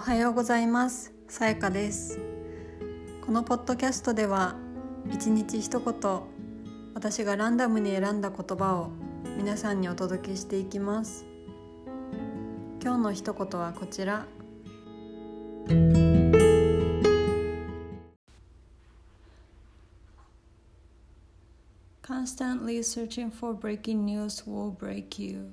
おはようございます。さやかです。このポッドキャストでは一日一言私がランダムに選んだ言葉を皆さんにお届けしていきます。今日の一言はこちら。Constantly searching for breaking news will break you.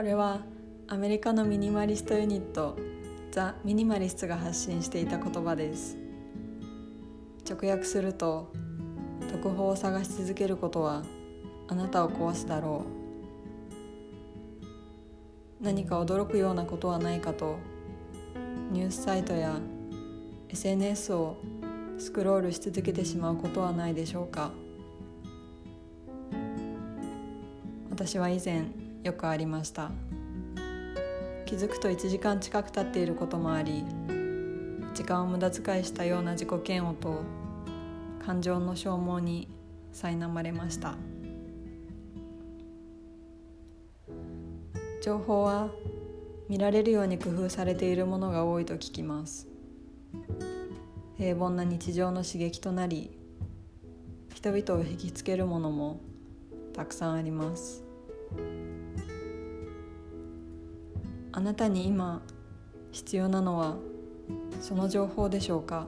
これはアメリカのミニマリストユニットザ・ミニマリストが発信していた言葉です。直訳すると特報を探し続けることはあなたを壊すだろう。何か驚くようなことはないかとニュースサイトや SNS をスクロールし続けてしまうことはないでしょうか。私は以前よくありました。気づくと1時間近く経っていることもあり時間を無駄遣いしたような自己嫌悪と感情の消耗に苛まれました。情報は見られるように工夫されているものが多いと聞きます。平凡な日常の刺激となり人々を引きつけるものもたくさんあります。あなたに今必要なのはその情報でしょうか？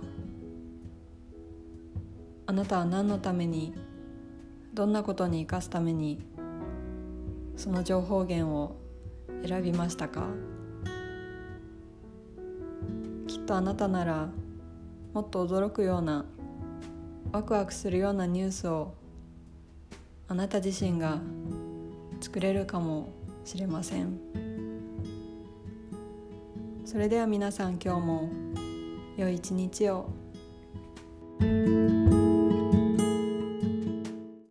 あなたは何のためにどんなことに生かすためにその情報源を選びましたか？きっとあなたならもっと驚くようなワクワクするようなニュースをあなた自身が作れるかもしれません。それでは皆さん今日も良い一日を。